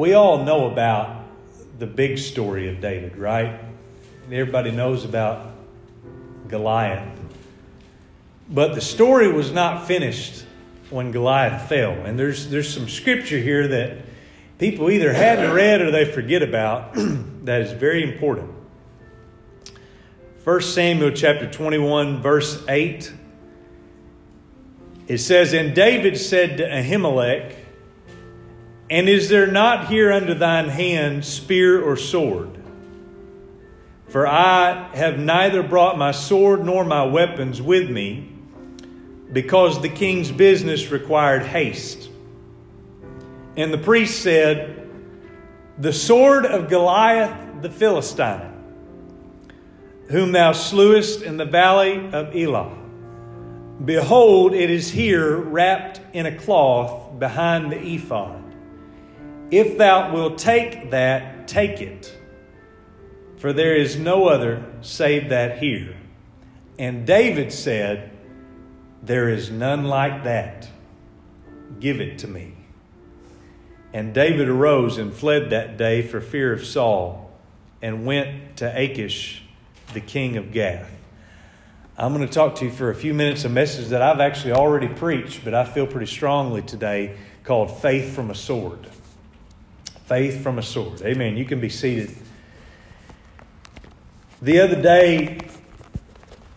we all know about the big story of David, right? Everybody knows about Goliath. But the story was not finished when Goliath fell. And there's, there's some scripture here that people either hadn't read or they forget about that is very important. 1 Samuel chapter 21, verse 8. It says, And David said to Ahimelech, And is there not here under thine hand spear or sword? For I have neither brought my sword nor my weapons with me, because the king's business required haste. And the priest said, The sword of Goliath the Philistine, whom thou slewest in the valley of Elah. Behold, it is here wrapped in a cloth behind the ephod. If thou wilt take that, take it, for there is no other save that here. And David said, There is none like that. Give it to me. And David arose and fled that day for fear of Saul and went to Achish, the king of Gath. I'm going to talk to you for a few minutes a message that I've actually already preached, but I feel pretty strongly today called Faith from a Sword. Faith from a Sword. Amen. You can be seated. The other day,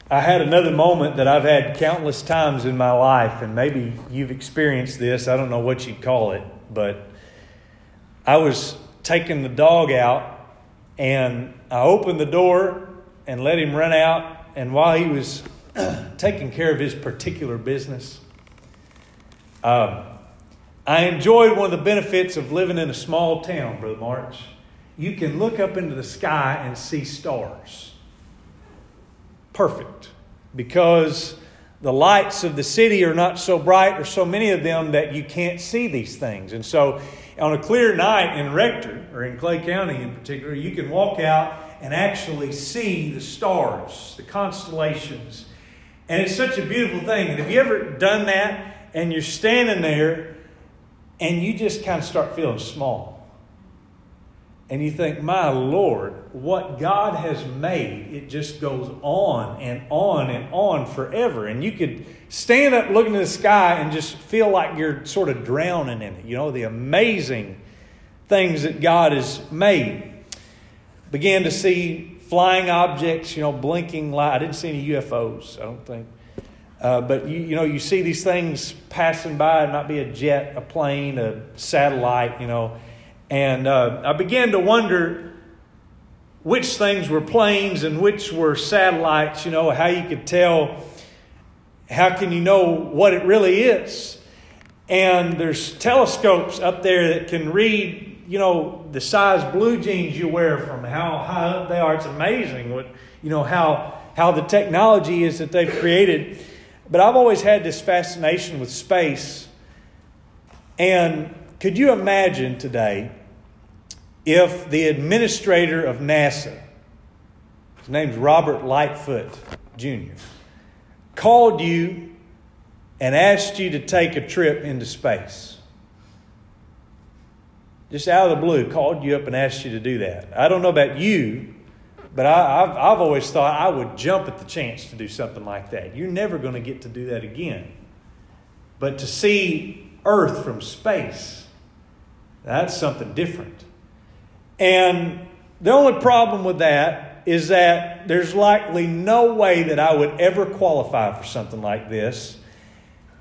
I had another moment that I've had countless times in my life, and maybe you've experienced this. I don't know what you'd call it, but I was taking the dog out, and I opened the door and let him run out. And while he was taking care of his particular business, um, I enjoyed one of the benefits of living in a small town, Brother March. You can look up into the sky and see stars. Perfect. Because the lights of the city are not so bright or so many of them that you can't see these things. And so on a clear night in Rector, or in Clay County in particular, you can walk out and actually see the stars, the constellations. And it's such a beautiful thing. And have you ever done that and you're standing there and you just kind of start feeling small? And you think, my Lord, what God has made, it just goes on and on and on forever. And you could stand up looking at the sky and just feel like you're sort of drowning in it. You know, the amazing things that God has made. Began to see flying objects, you know, blinking light. I didn't see any UFOs, I don't think. Uh, but you, you know, you see these things passing by. It might be a jet, a plane, a satellite, you know. And uh, I began to wonder which things were planes and which were satellites, you know, how you could tell, how can you know what it really is? And there's telescopes up there that can read, you know, the size blue jeans you wear from how high up they are. It's amazing what, you know, how, how the technology is that they've created. But I've always had this fascination with space. And could you imagine today if the administrator of NASA, his name's Robert Lightfoot Jr., called you and asked you to take a trip into space? Just out of the blue, called you up and asked you to do that. I don't know about you, but I, have I've always thought I would jump at the chance to do something like that. You're never going to get to do that again. But to see Earth from space, that's something different. And the only problem with that is that there's likely no way that I would ever qualify for something like this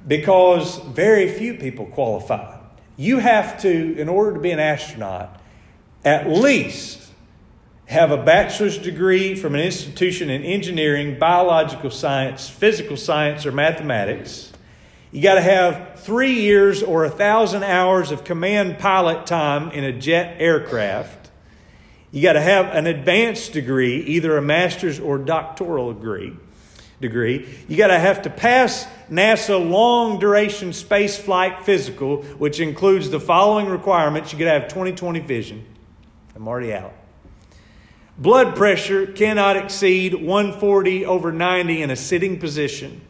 because very few people qualify. You have to, in order to be an astronaut, at least have a bachelor's degree from an institution in engineering, biological science, physical science, or mathematics. You got to have three years or a thousand hours of command pilot time in a jet aircraft. You got to have an advanced degree, either a master's or doctoral degree. Degree. You got to have to pass NASA long duration space flight physical, which includes the following requirements. You got to have 20/20 vision. I'm already out. Blood pressure cannot exceed 140 over 90 in a sitting position.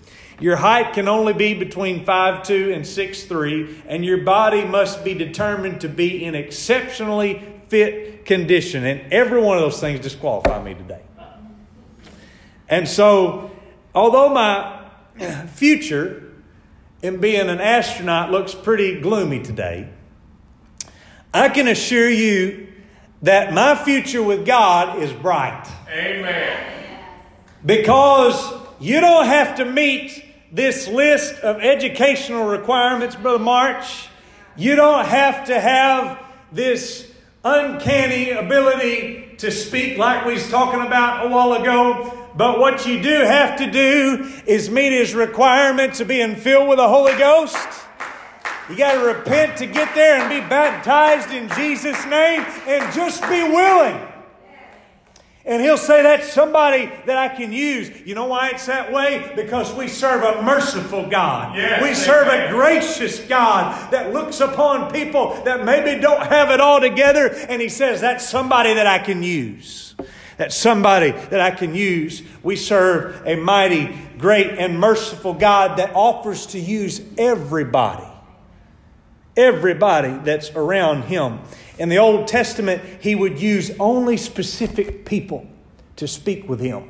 Your height can only be between 5'2 and 6'3, and your body must be determined to be in exceptionally fit condition. And every one of those things disqualify me today. And so, although my future in being an astronaut looks pretty gloomy today, I can assure you that my future with God is bright. Amen. Because you don't have to meet this list of educational requirements, Brother March. You don't have to have this uncanny ability to speak like we was talking about a while ago. But what you do have to do is meet his requirements of being filled with the Holy Ghost. You got to repent to get there and be baptized in Jesus' name and just be willing. And he'll say that's somebody that I can use. You know why it's that way? Because we serve a merciful God. Yes, we serve amen. a gracious God that looks upon people that maybe don't have it all together. And he says that's somebody that I can use. That's somebody that I can use. We serve a mighty, great, and merciful God that offers to use everybody. Everybody that's around him. In the Old Testament, he would use only specific people to speak with him.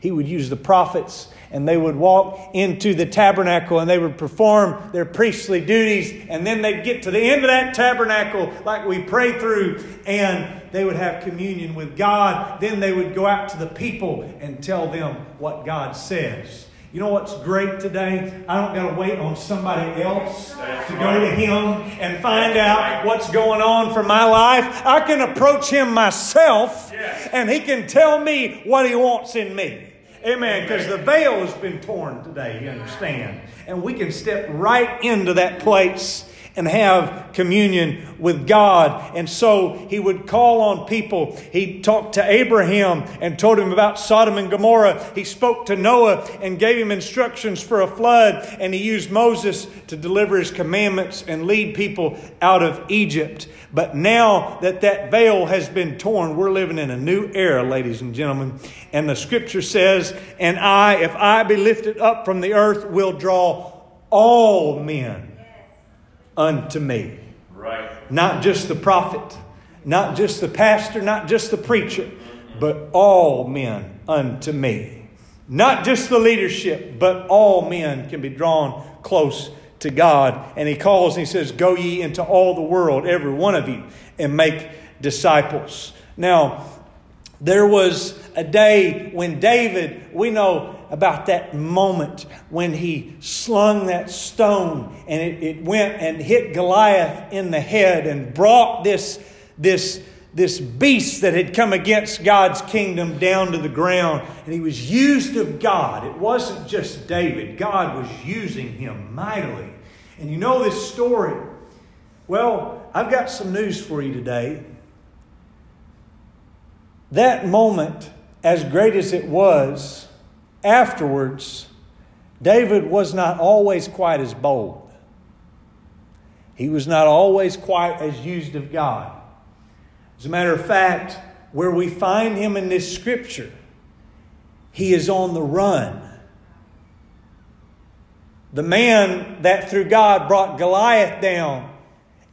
He would use the prophets, and they would walk into the tabernacle and they would perform their priestly duties. And then they'd get to the end of that tabernacle, like we pray through, and they would have communion with God. Then they would go out to the people and tell them what God says. You know what's great today? I don't got to wait on somebody else That's to right. go to him and find That's out right. what's going on for my life. I can approach him myself Yes. and he can tell me what he wants in me. Amen. Because the veil has been torn today, you understand? And we can step right into that place and have communion with God. And so he would call on people. He talked to Abraham and told him about Sodom and Gomorrah. He spoke to Noah and gave him instructions for a flood. And he used Moses to deliver his commandments and lead people out of Egypt. But now that that veil has been torn, we're living in a new era, ladies and gentlemen. And the scripture says, And I, if I be lifted up from the earth, will draw all men unto me. Right. Not just the prophet, not just the pastor, not just the preacher, but all men unto me. Not just the leadership, but all men can be drawn close to God. And he calls and he says, Go ye into all the world, every one of you, and make disciples. Now, there was a day when David, we know about that moment when he slung that stone and it, it went and hit Goliath in the head and brought this, this, this beast that had come against God's kingdom down to the ground. And he was used of God. It wasn't just David, God was using him mightily. And you know this story. Well, I've got some news for you today. That moment, as great as it was, afterwards, David was not always quite as bold. He was not always quite as used of God. As a matter of fact, where we find him in this scripture, he is on the run. The man that through God brought Goliath down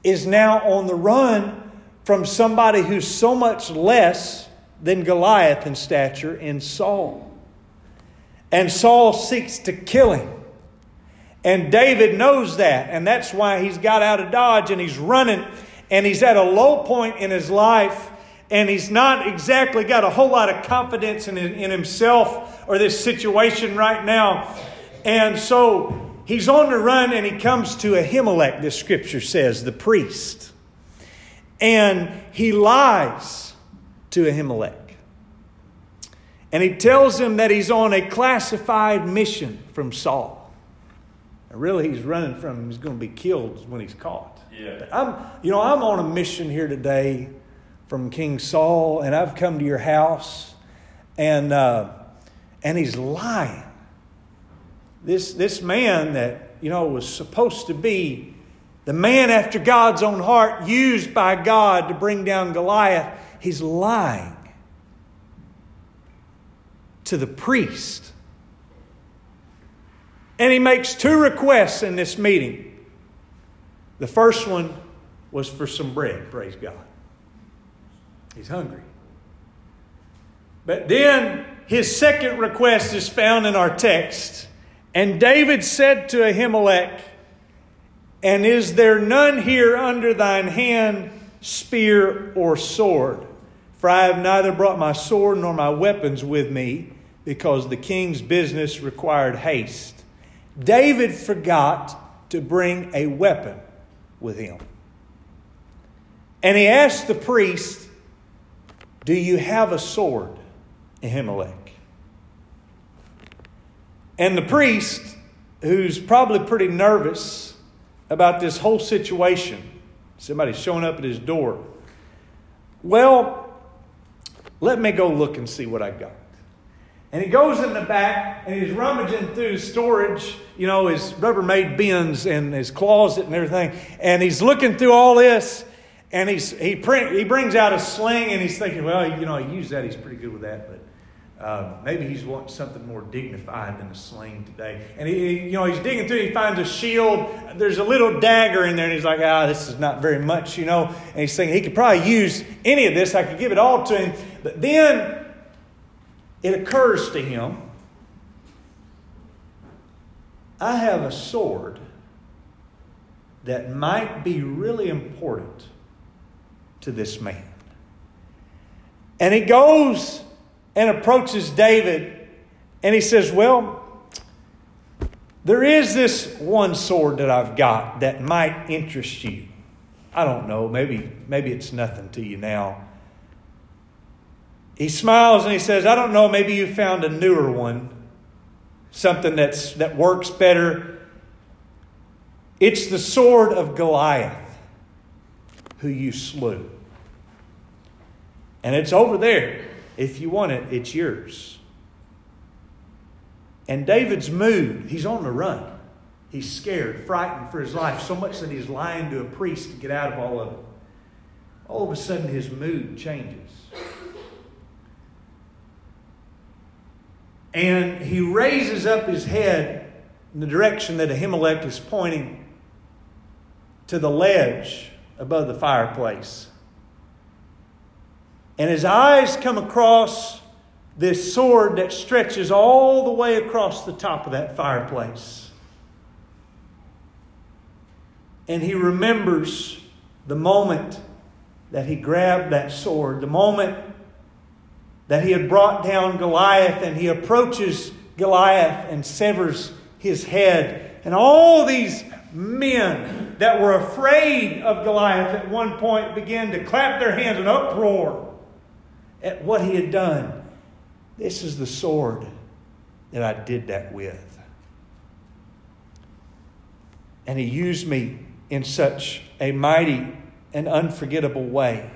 is now on the run from somebody who's so much less than Goliath in stature in Saul. And Saul seeks to kill him. And David knows that. And that's why he's got out of Dodge and he's running. And he's at a low point in his life. And he's not exactly got a whole lot of confidence in, in himself or this situation right now. And so he's on the run and he comes to Ahimelech, this scripture says, the priest. And he lies to Ahimelech. And he tells him that he's on a classified mission from Saul. And really, he's running from him. He's going to be killed when he's caught. Yeah. But I'm, you know, I'm on a mission here today from King Saul, and I've come to your house, and uh, and he's lying. This this man that you know was supposed to be the man after God's own heart, used by God to bring down Goliath, he's lying to the priest. And he makes two requests in this meeting. The first one was for some bread, praise God. He's hungry. But then his second request is found in our text. And David said to Ahimelech, And is there none here under thine hand, spear or sword? For I have neither brought my sword nor my weapons with me, because the king's business required haste. David forgot to bring a weapon with him. And he asked the priest, Do you have a sword, Ahimelech? And the priest, who's probably pretty nervous about this whole situation, somebody showing up at his door, well, let me go look and see what I got. And he goes in the back and he's rummaging through storage, you know, his Rubbermaid bins and his closet and everything. And he's looking through all this and he's, he, print, he brings out a sling and he's thinking, well, you know, he used that. He's pretty good with that. But uh, maybe he's wanting something more dignified than a sling today. And he, you know, he's digging through. He finds a shield. There's a little dagger in there, and he's like, "Ah, this is not very much," you know. And he's thinking he could probably use any of this. I could give it all to him. But then it occurs to him, I have a sword that might be really important to this man. And he goes and approaches David and he says, Well, there is this one sword that I've got that might interest you. I don't know, maybe, maybe it's nothing to you now. He smiles and he says, I don't know, maybe you found a newer one, something that's, that works better. It's the sword of Goliath, who you slew. And it's over there. If you want it, it's yours. And David's mood, he's on the run. He's scared, frightened for his life, so much that he's lying to a priest to get out of all of it. All of a sudden, his mood changes. And he raises up his head in the direction that Ahimelech is pointing to the ledge above the fireplace. And his eyes come across this sword that stretches all the way across the top of that fireplace. And he remembers the moment that he grabbed that sword, the moment that he had brought down Goliath, and he approaches Goliath and severs his head. And all these men that were afraid of Goliath at one point began to clap their hands in uproar at what he had done. This is the sword that I did that with. And he used me in such a mighty and unforgettable way.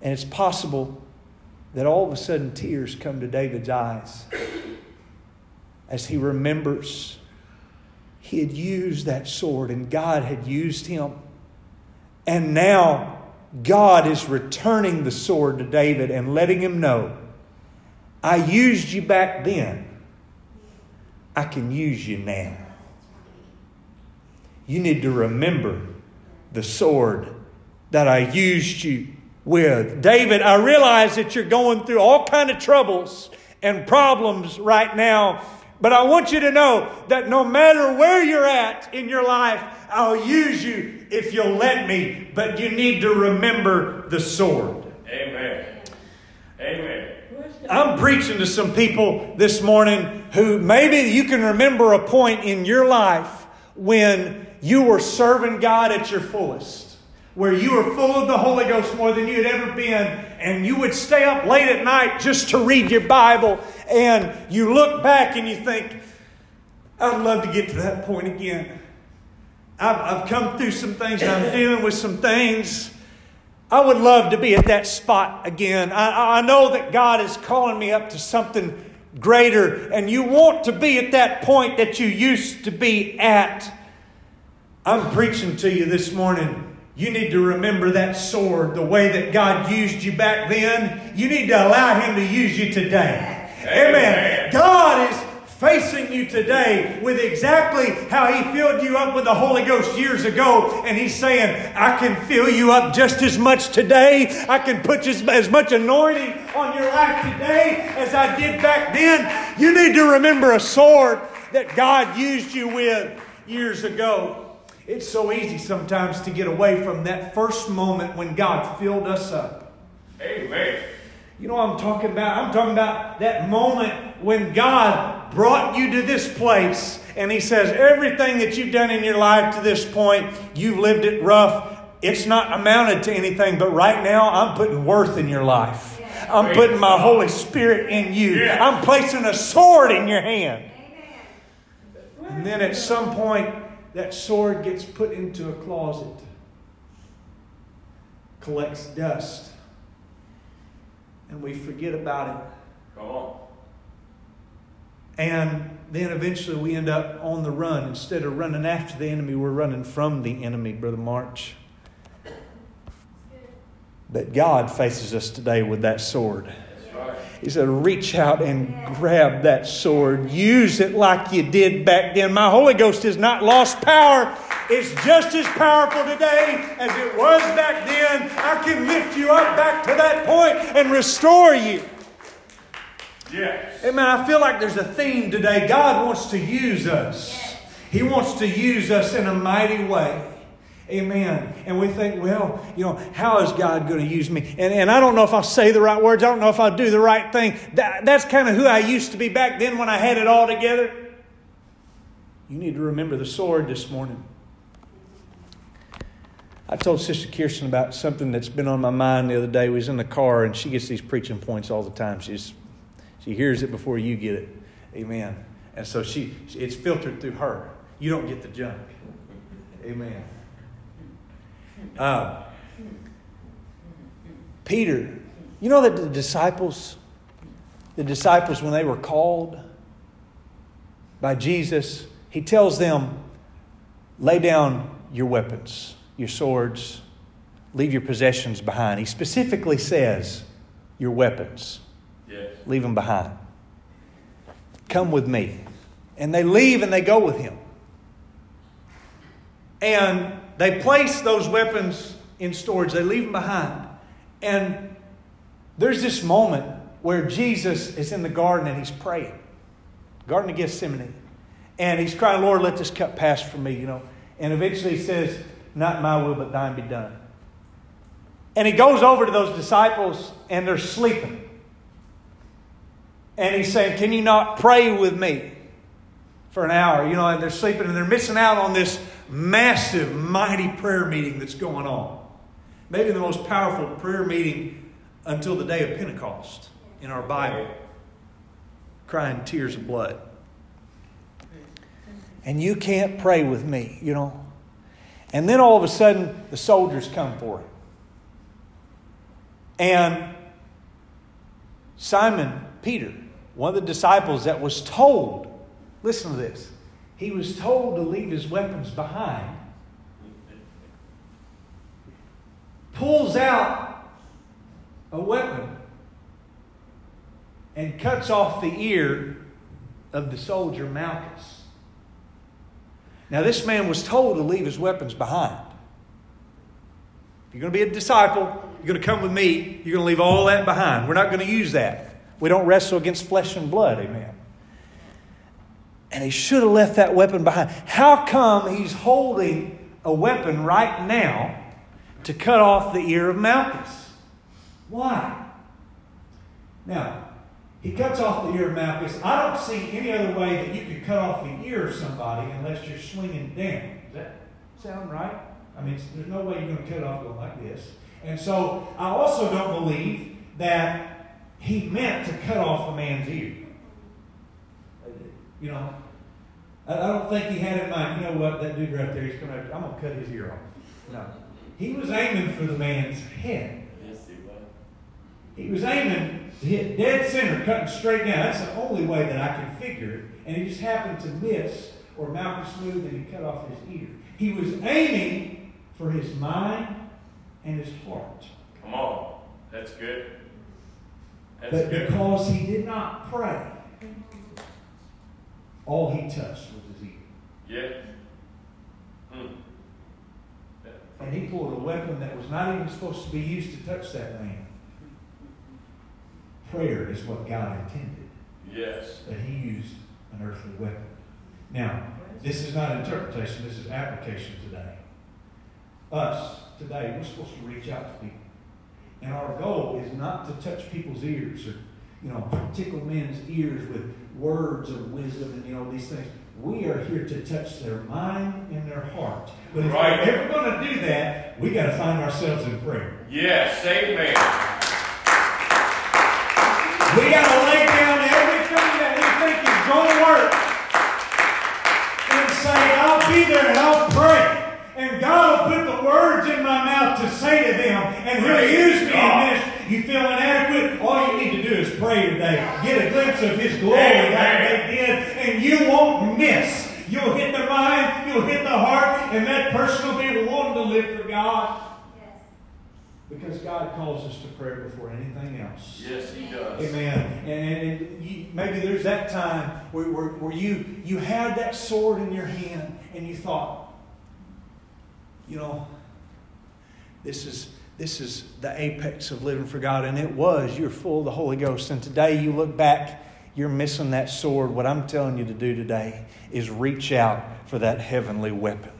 And it's possible that all of a sudden tears come to David's eyes as he remembers he had used that sword and God had used him. And now God is returning the sword to David and letting him know I used you back then, I can use you now. You need to remember the sword that I used you with. David, I realize that you're going through all kind of troubles and problems right now, but I want you to know that no matter where you're at in your life, I'll use you if you'll let me, but you need to remember the sword. Amen. Amen. I'm preaching to some people this morning who maybe you can remember a point in your life when you were serving God at your fullest, where you were full of the Holy Ghost more than you had ever been, and you would stay up late at night just to read your Bible, and you look back and you think, I'd love to get to that point again. I've, I've come through some things I'm dealing with some things. I would love to be at that spot again. I, I know that God is calling me up to something greater, and you want to be at that point that you used to be at. I'm preaching to you this morning. You need to remember that sword, the way that God used you back then. You need to allow Him to use you today. Amen. Amen. God is facing you today with exactly how He filled you up with the Holy Ghost years ago. And He's saying, I can fill you up just as much today. I can put as, as much anointing on your life today as I did back then. You need to remember a sword that God used you with years ago. It's so easy sometimes to get away from that first moment when God filled us up. Amen. You know what I'm talking about? I'm talking about that moment when God brought you to this place and He says, Everything that you've done in your life to this point, you've lived it rough. It's not amounted to anything, but right now I'm putting worth in your life. I'm putting my Holy Spirit in you. I'm placing a sword in your hand. And then at some point, that sword gets put into a closet, collects dust and we forget about it. Come on. And then eventually we end up on the run. Instead of running after the enemy, we're running from the enemy, Brother March. But God faces us today with that sword. He said, reach out and grab that sword. Use it like you did back then. My Holy Ghost has not lost power. It's just as powerful today as it was back then. I can lift you up back to that point and restore you. Yes. Amen. I feel like there's a theme today. God wants to use us. He wants to use us in a mighty way. Amen. And we think, well, you know, how is God going to use me? And, and I don't know if I'll say the right words. I don't know if I'll do the right thing. That, that's kind of who I used to be back then when I had it all together. You need to remember the sword this morning. I told Sister Kirsten about something that's been on my mind the other day. We was in the car, and she gets these preaching points all the time. She's, she hears it before you get it. Amen. And so she, it's filtered through her. You don't get the junk. Amen. Uh, Peter, you know that the disciples, the disciples, when they were called by Jesus, he tells them, lay down your weapons, your swords, leave your possessions behind. He specifically says, your weapons, Yes. leave them behind. Come with me. And they leave and they go with him. And they place those weapons in storage, they leave them behind. And there's this moment where Jesus is in the garden and he's praying. Garden of Gethsemane. And he's crying, Lord, let this cup pass from me, you know. And eventually he says, Not my will, but thine be done. And he goes over to those disciples and they're sleeping. And he's saying, Can you not pray with me for an hour? You know, and they're sleeping and they're missing out on this massive, mighty prayer meeting that's going on. Maybe the most powerful prayer meeting until the day of Pentecost in our Bible. Crying tears of blood. And you can't pray with me, you know. And then all of a sudden, the soldiers come for him. And Simon Peter, one of the disciples that was told, listen to this, he was told to leave his weapons behind, pulls out a weapon and cuts off the ear of the soldier Malchus. Now, this man was told to leave his weapons behind. If you're going to be a disciple, you're going to come with me, you're going to leave all that behind. We're not going to use that. We don't wrestle against flesh and blood, amen. And he should have left that weapon behind. How come he's holding a weapon right now to cut off the ear of Malchus? Why? Now, he cuts off the ear of Malchus. I don't see any other way that you could cut off the ear of somebody unless you're swinging down. Does that sound right? I mean, there's no way you're going to cut it off going like this. And so I also don't believe that he meant to cut off a man's ear. You know, I don't think he had in mind, you know what, that dude right there, he's to, I'm going to cut his ear off. No. He was aiming for the man's head. Yes, He was He was aiming to hit dead center, cutting straight down. That's the only way that I can figure it. And he just happened to miss, or Malchus moved and he cut off his ear. He was aiming for his mind and his heart. Come on. That's good. That's But good. because he did not pray, all he touched was his ear. Yeah. Hmm. And he pulled a weapon that was not even supposed to be used to touch that man. Prayer is what God intended, Yes. that he used an earthly weapon. Now, this is not interpretation, this is application today. Us, today, we're supposed to reach out to people. And our goal is not to touch people's ears or, you know, tickle men's ears with words of wisdom and, you know, these things. We are here to touch their mind and their heart. But if Right. we're ever going to do that, we got to find ourselves in prayer. Yes. Amen. We got to lay down everything that we think is going to work and say, I'll be there and I'll pray. And God will put the words in my mouth to say to them, and He'll use me in this. You feel inadequate? All you need to do is pray today. Get a glimpse of His glory Amen. like they did, and you won't miss. You'll hit the mind, you'll hit the heart, and that person will be wanting to live for God. Because God calls us to prayer before anything else. Yes, He does. Amen. And, and, and you, maybe there's that time where, where, where you, you had that sword in your hand and you thought, you know, this is, this is the apex of living for God. And it was. You're full of the Holy Ghost. And today you look back, you're missing that sword. What I'm telling you to do today is reach out for that heavenly weapon.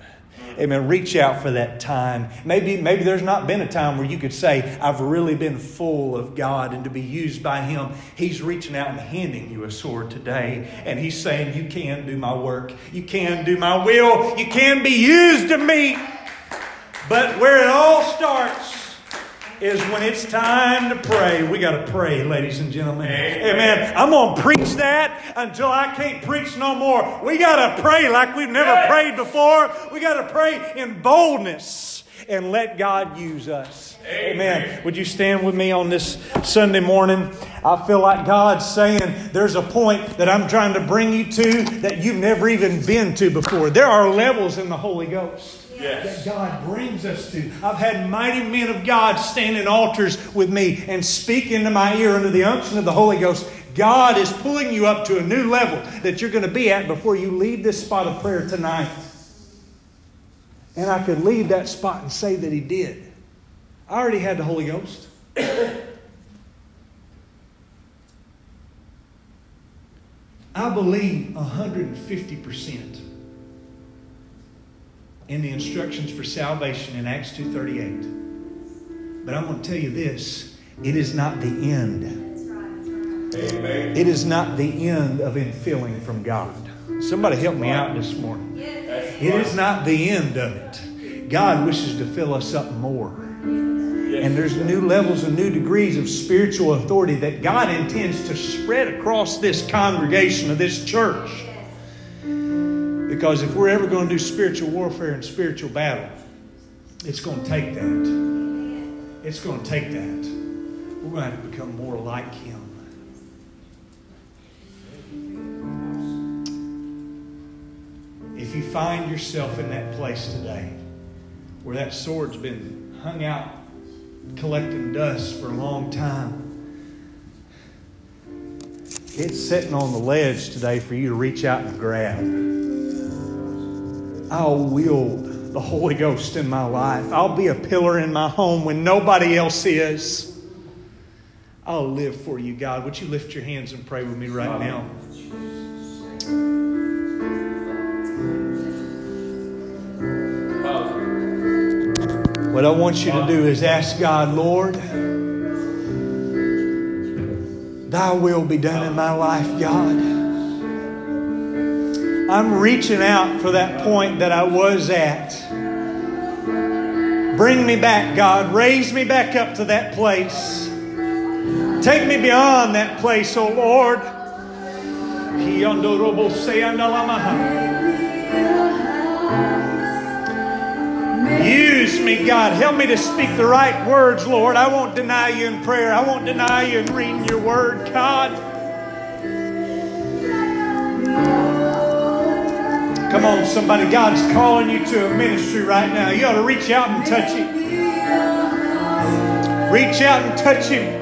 Amen. Reach out for that time. Maybe, maybe there's not been a time where you could say, I've really been full of God and to be used by Him. He's reaching out and handing you a sword today. And He's saying, You can do my work. You can do my will. You can be used of me. But where it all starts is when it's time to pray. We got to pray, ladies and gentlemen. Amen. Amen. I'm going to preach that until I can't preach no more. We got to pray like we've never Yes. prayed before. We got to pray in boldness and let God use us. Amen. Would you stand with me on this Sunday morning? I feel like God's saying there's a point that I'm trying to bring you to that you've never even been to before. There are levels in the Holy Ghost Yes. that God brings us to. I've had mighty men of God stand in altars with me and speak into my ear under the unction of the Holy Ghost. God is pulling you up to a new level that you're going to be at before you leave this spot of prayer tonight. And I could leave that spot and say that He did. I already had the Holy Ghost. I believe 150% in the instructions for salvation in Acts 2:38. But I'm going to tell you this, it is not the end. Amen. It is not the end of infilling from God. Somebody help me out this morning. It is not the end of it. God wishes to fill us up more. And there's new levels and new degrees of spiritual authority that God intends to spread across this congregation of this church. Because if we're ever going to do spiritual warfare and spiritual battle, it's going to take that. It's going to take that. We're going to to become more like Him. If you find yourself in that place today where that sword's been hung out collecting dust for a long time, it's sitting on the ledge today for you to reach out and grab. I'll wield the Holy Ghost in my life. I'll be a pillar in my home when nobody else is. I'll live for you, God. Would you lift your hands and pray with me right now? What I want you to do is ask God, Lord, thy will be done in my life, God. I'm reaching out for that point that I was at. Bring me back, God. Raise me back up to that place. Take me beyond that place, oh Lord. Use me, God. Help me to speak the right words, Lord. I won't deny you in prayer. I won't deny you in reading your word, God. Come on, somebody. God's calling you to a ministry right now. You ought to reach out and touch Him. Reach out and touch Him.